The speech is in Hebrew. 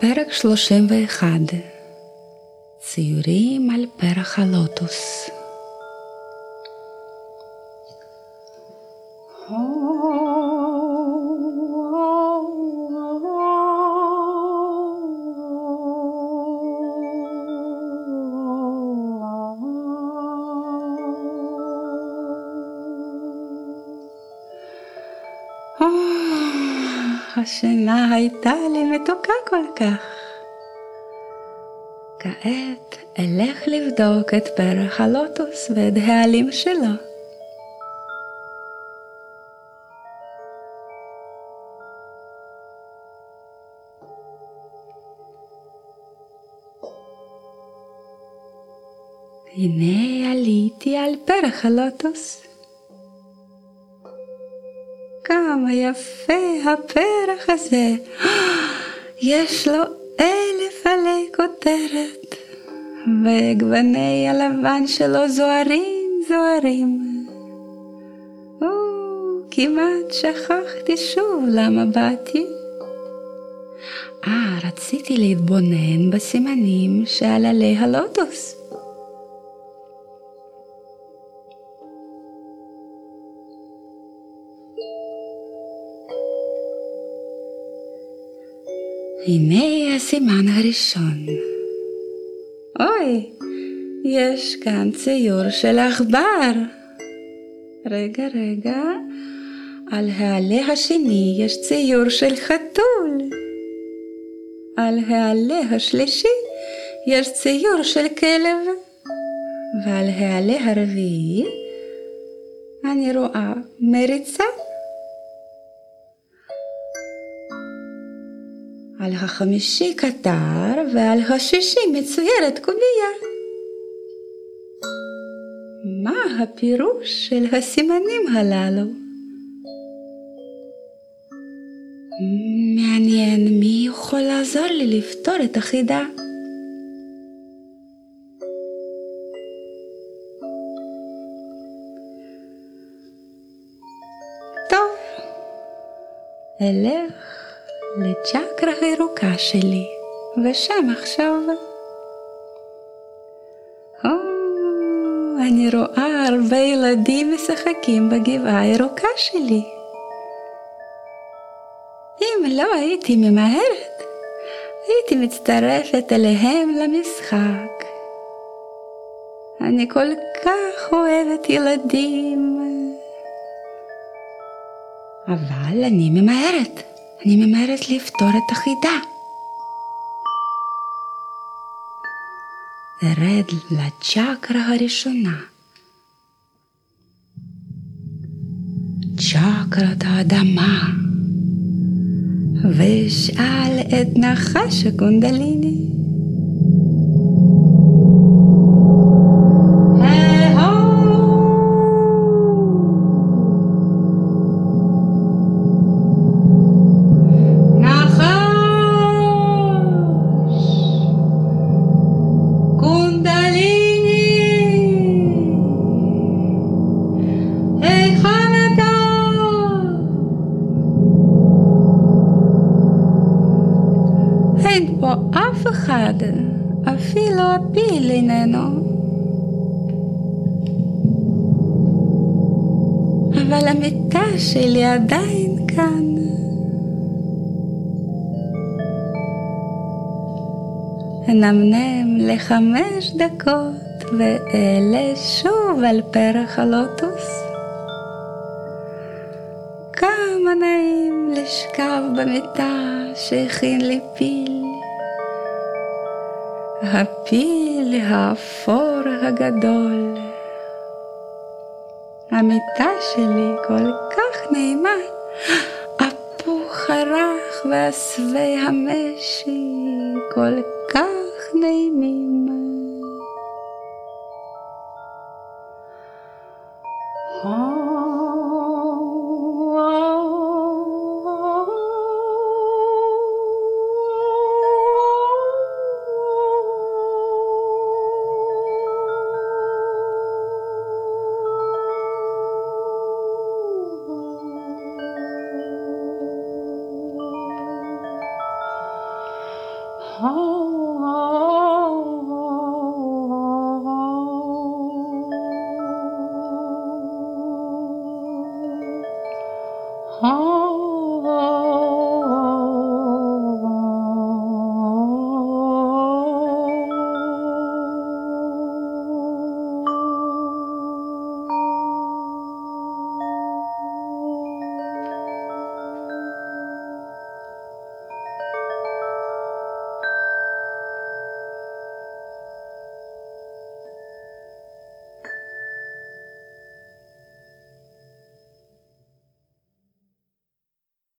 פרק 31 ציורים על פרח הלוטוס השינה הייתה לי מתוקה כל כך. כעת אלך לבדוק את פרח הלוטוס ואת העלים שלו. הנה עליתי על פרח הלוטוס. כמה יפה הפרח הזה, יש לו אלף עלי כותרת, וגווני הלבן שלו זוהרים זוהרים. או, כמעט שכחתי שוב למה באתי. אה, רציתי להתבונן בסימנים שעל עלי הלוטוס. הנה הסימן הראשון. אוי, יש כאן ציור של עכבר. רגע, רגע, על העלה השני יש ציור של חתול. על העלה השלישי יש ציור של כלב. ועל העלה הרביעי אני רואה מריצה. על החמישי קטר ועל השישי מצוירת קובייה. מה הפירוש של הסימנים הללו? מעניין מי יכול לעזור לי לפתור את החידה. טוב, אלך לצ'קרה הירוקה שלי, ושם עכשיו. או, אני רואה הרבה ילדים משחקים בגבעה הירוקה שלי. אם לא הייתי ממהרת, הייתי מצטרפת אליהם למשחק. אני כל כך אוהבת ילדים. אבל אני ממהרת. אני ממהרת לפתור את החידה. ארד לצ'קרה הראשונה. צ'קרת האדמה. ואשאל את נחש הקונדליני. פה אף אחד, אפילו הפיל איננו. אבל המיטה שלי עדיין כאן. נמנם לחמש דקות ואעלה שוב על פרח הלוטוס. כמה נעים לשכב במיטה שהכין לי פיל. הפיל האפור הגדול. המיטה שלי כל כך נעימה, הפוך הרך ועשבי המשי כל כך נעימים. Oh. Oh.